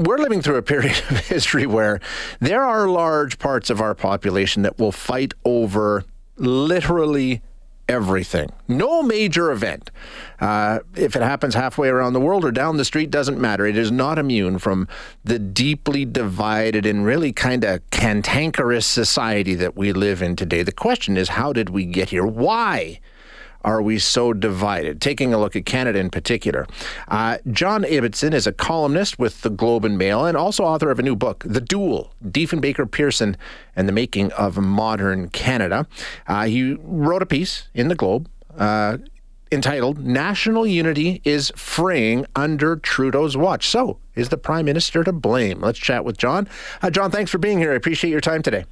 we're living through a period of history where there are large parts of our population that will fight over literally everything. No major event. Uh, if it happens halfway around the world or down the street, doesn't matter. It is not immune from the deeply divided and really kind of cantankerous society that we live in today. The question is, how did we get here? Why? Are we so divided? Taking a look at Canada in particular. Uh, John Ibbitson is a columnist with the Globe and Mail and also author of a new book, The Duel Diefenbaker Pearson and the Making of Modern Canada. Uh, he wrote a piece in the Globe. Uh, entitled National Unity is Fraying Under Trudeau's Watch. So, is the Prime Minister to blame? Let's chat with John. Uh, John, thanks for being here. I appreciate your time today.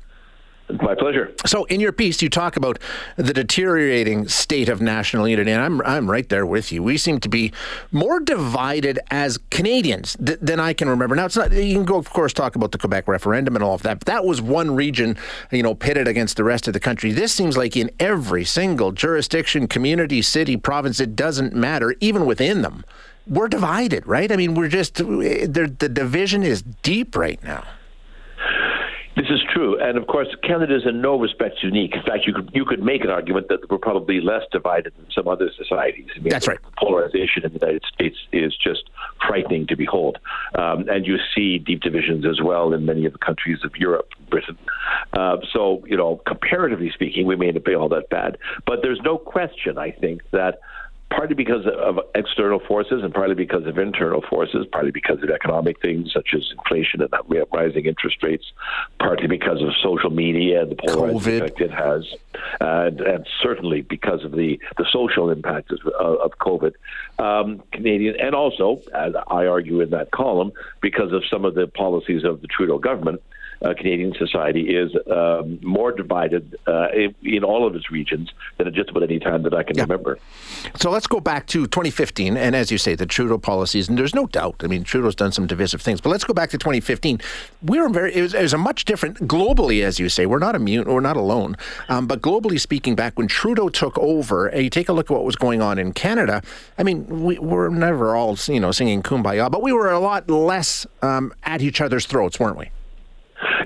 My pleasure. So, in your piece, you talk about the deteriorating state of national unity, and I'm I'm right there with you. We seem to be more divided as Canadians th- than I can remember. Now, it's not. You can go, of course, talk about the Quebec referendum and all of that. But that was one region, you know, pitted against the rest of the country. This seems like in every single jurisdiction, community, city, province, it doesn't matter, even within them, we're divided, right? I mean, we're just eh, the division is deep right now. True, and of course, Canada is in no respects unique. In fact, you could you could make an argument that we're probably less divided than some other societies. I mean, That's right. Polarization in the United States is just frightening to behold, um, and you see deep divisions as well in many of the countries of Europe, Britain. Uh, so, you know, comparatively speaking, we may not be all that bad, but there's no question, I think, that partly because of external forces and partly because of internal forces, partly because of economic things such as inflation and rising interest rates, partly because of social media and the polarizing effect it has, and, and, certainly because of the, the social impact of, of COVID. Um, Canadian, and also, as I argue in that column, because of some of the policies of the Trudeau government uh, Canadian society is um, more divided uh, in all of its regions than at just about any time that I can yeah. remember. So let's go back to 2015, and as you say, the Trudeau policies, and there's no doubt. I mean, Trudeau's done some divisive things, but let's go back to 2015. We were very. It was, it was a much different globally, as you say. We're not immune. We're not alone. Um, but globally speaking, back when Trudeau took over, and you take a look at what was going on in Canada. I mean, we were never all you know singing kumbaya, but we were a lot less um, at each other's throats, weren't we?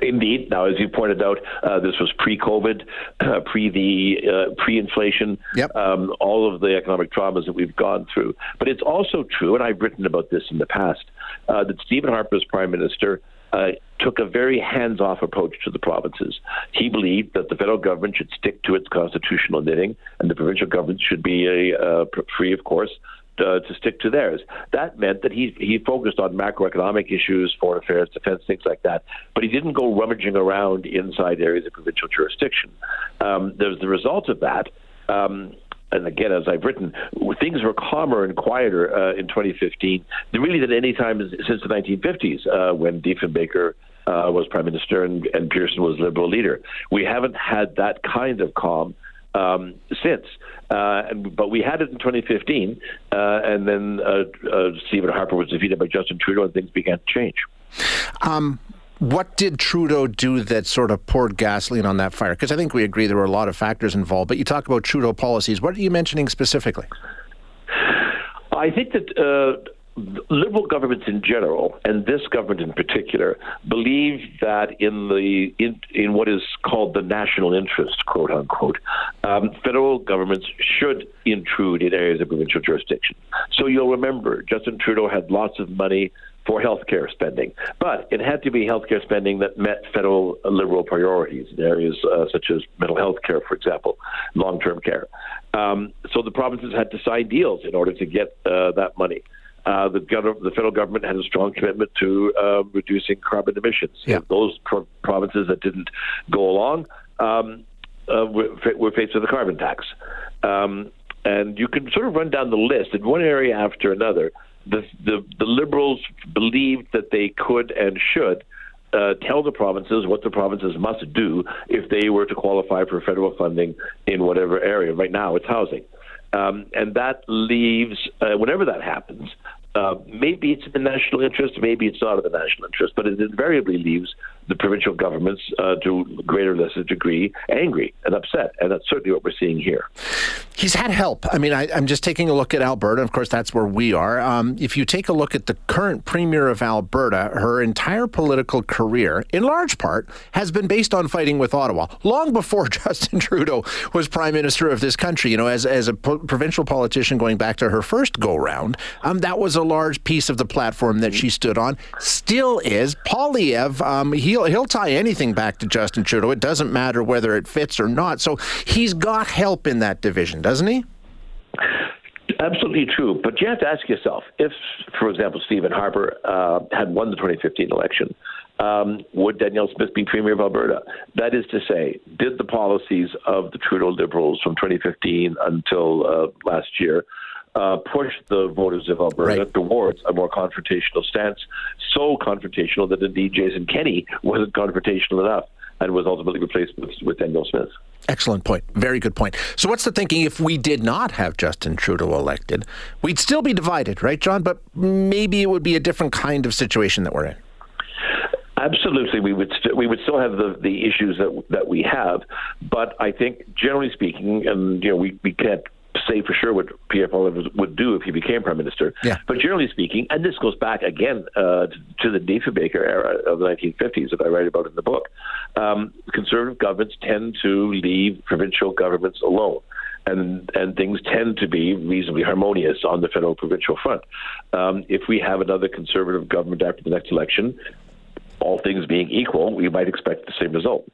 Indeed. Now, as you pointed out, uh, this was pre-COVID, uh, pre the uh, pre-inflation, yep. um, all of the economic traumas that we've gone through. But it's also true, and I've written about this in the past, uh, that Stephen Harper, as Prime Minister, uh, took a very hands-off approach to the provinces. He believed that the federal government should stick to its constitutional knitting, and the provincial government should be a, uh, free, of course, uh, to stick to theirs. That meant that he he focused on macroeconomic issues, foreign affairs, defense, things like that. But he didn't go rummaging around inside areas of provincial jurisdiction. Um, there's the result of that. Um, and again, as I've written, things were calmer and quieter uh, in 2015 really than any time since the 1950s uh, when Diefenbaker uh, was prime minister and, and Pearson was liberal leader. We haven't had that kind of calm um, since. Uh, but we had it in 2015, uh, and then uh, uh, Stephen Harper was defeated by Justin Trudeau, and things began to change. Um, what did Trudeau do that sort of poured gasoline on that fire? Because I think we agree there were a lot of factors involved. But you talk about Trudeau policies. What are you mentioning specifically? I think that uh, liberal governments in general, and this government in particular, believe that in the in, in what is called the national interest, quote unquote, um, federal governments should intrude in areas of provincial jurisdiction. So you'll remember Justin Trudeau had lots of money for healthcare spending, but it had to be healthcare spending that met federal liberal priorities in areas uh, such as mental health care, for example, long-term care. Um, so the provinces had to sign deals in order to get uh, that money. Uh, the, gov- the federal government had a strong commitment to uh, reducing carbon emissions. Yeah. those pro- provinces that didn't go along um, uh, were, were, faced with a carbon tax. Um, and you can sort of run down the list in one area after another. The, the, the liberals believed that they could and should uh, tell the provinces what the provinces must do if they were to qualify for federal funding in whatever area. Right now, it's housing. Um, and that leaves, uh, whenever that happens, uh, maybe it's in the national interest, maybe it's not in the national interest, but it invariably leaves the provincial governments uh, to greater or lesser degree angry and upset. And that's certainly what we're seeing here. He's had help. I mean, I, am just taking a look at Alberta. Of course, that's where we are. Um, if you take a look at the current premier of Alberta, her entire political career, in large part, has been based on fighting with Ottawa. Long before Justin Trudeau was prime minister of this country, you know, as, as a po- provincial politician going back to her first go round, um, that was a large piece of the platform that she stood on. Still is. Poilievre, um, he'll, he'll tie anything back to Justin Trudeau. It doesn't matter whether it fits or not. So he's got help in that division doesn't he? Absolutely true. But you have to ask yourself if, for example, Stephen Harper uh, had won the 2015 election, um, would Danielle Smith be Premier of Alberta? That is to say, did the policies of the Trudeau Liberals from 2015 until uh, last year uh, push the voters of Alberta right. towards a more confrontational stance? So confrontational that indeed Jason Kenney wasn't confrontational enough and was ultimately replaced with, with Danielle Smith. Excellent point. Very good point. So, what's the thinking if we did not have Justin Trudeau elected? We'd still be divided, right, John? But maybe it would be a different kind of situation that we're in. Absolutely, we would st- we would still have the, the issues that that we have, but I think generally speaking, and you know we, we can't say for sure what Pierre Poilievre would do if he became prime minister. Yeah. But generally speaking, and this goes back again uh, to the Diefenbaker era of the 1950s that I write about in the book, um, conservative governments tend to leave provincial governments alone. And, and things tend to be reasonably harmonious on the federal provincial front. Um, if we have another conservative government after the next election, all things being equal, we might expect the same result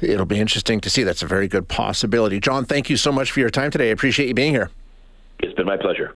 it'll be interesting to see. That's a very good possibility. John, thank you so much for your time today. I appreciate you being here. It's been my pleasure.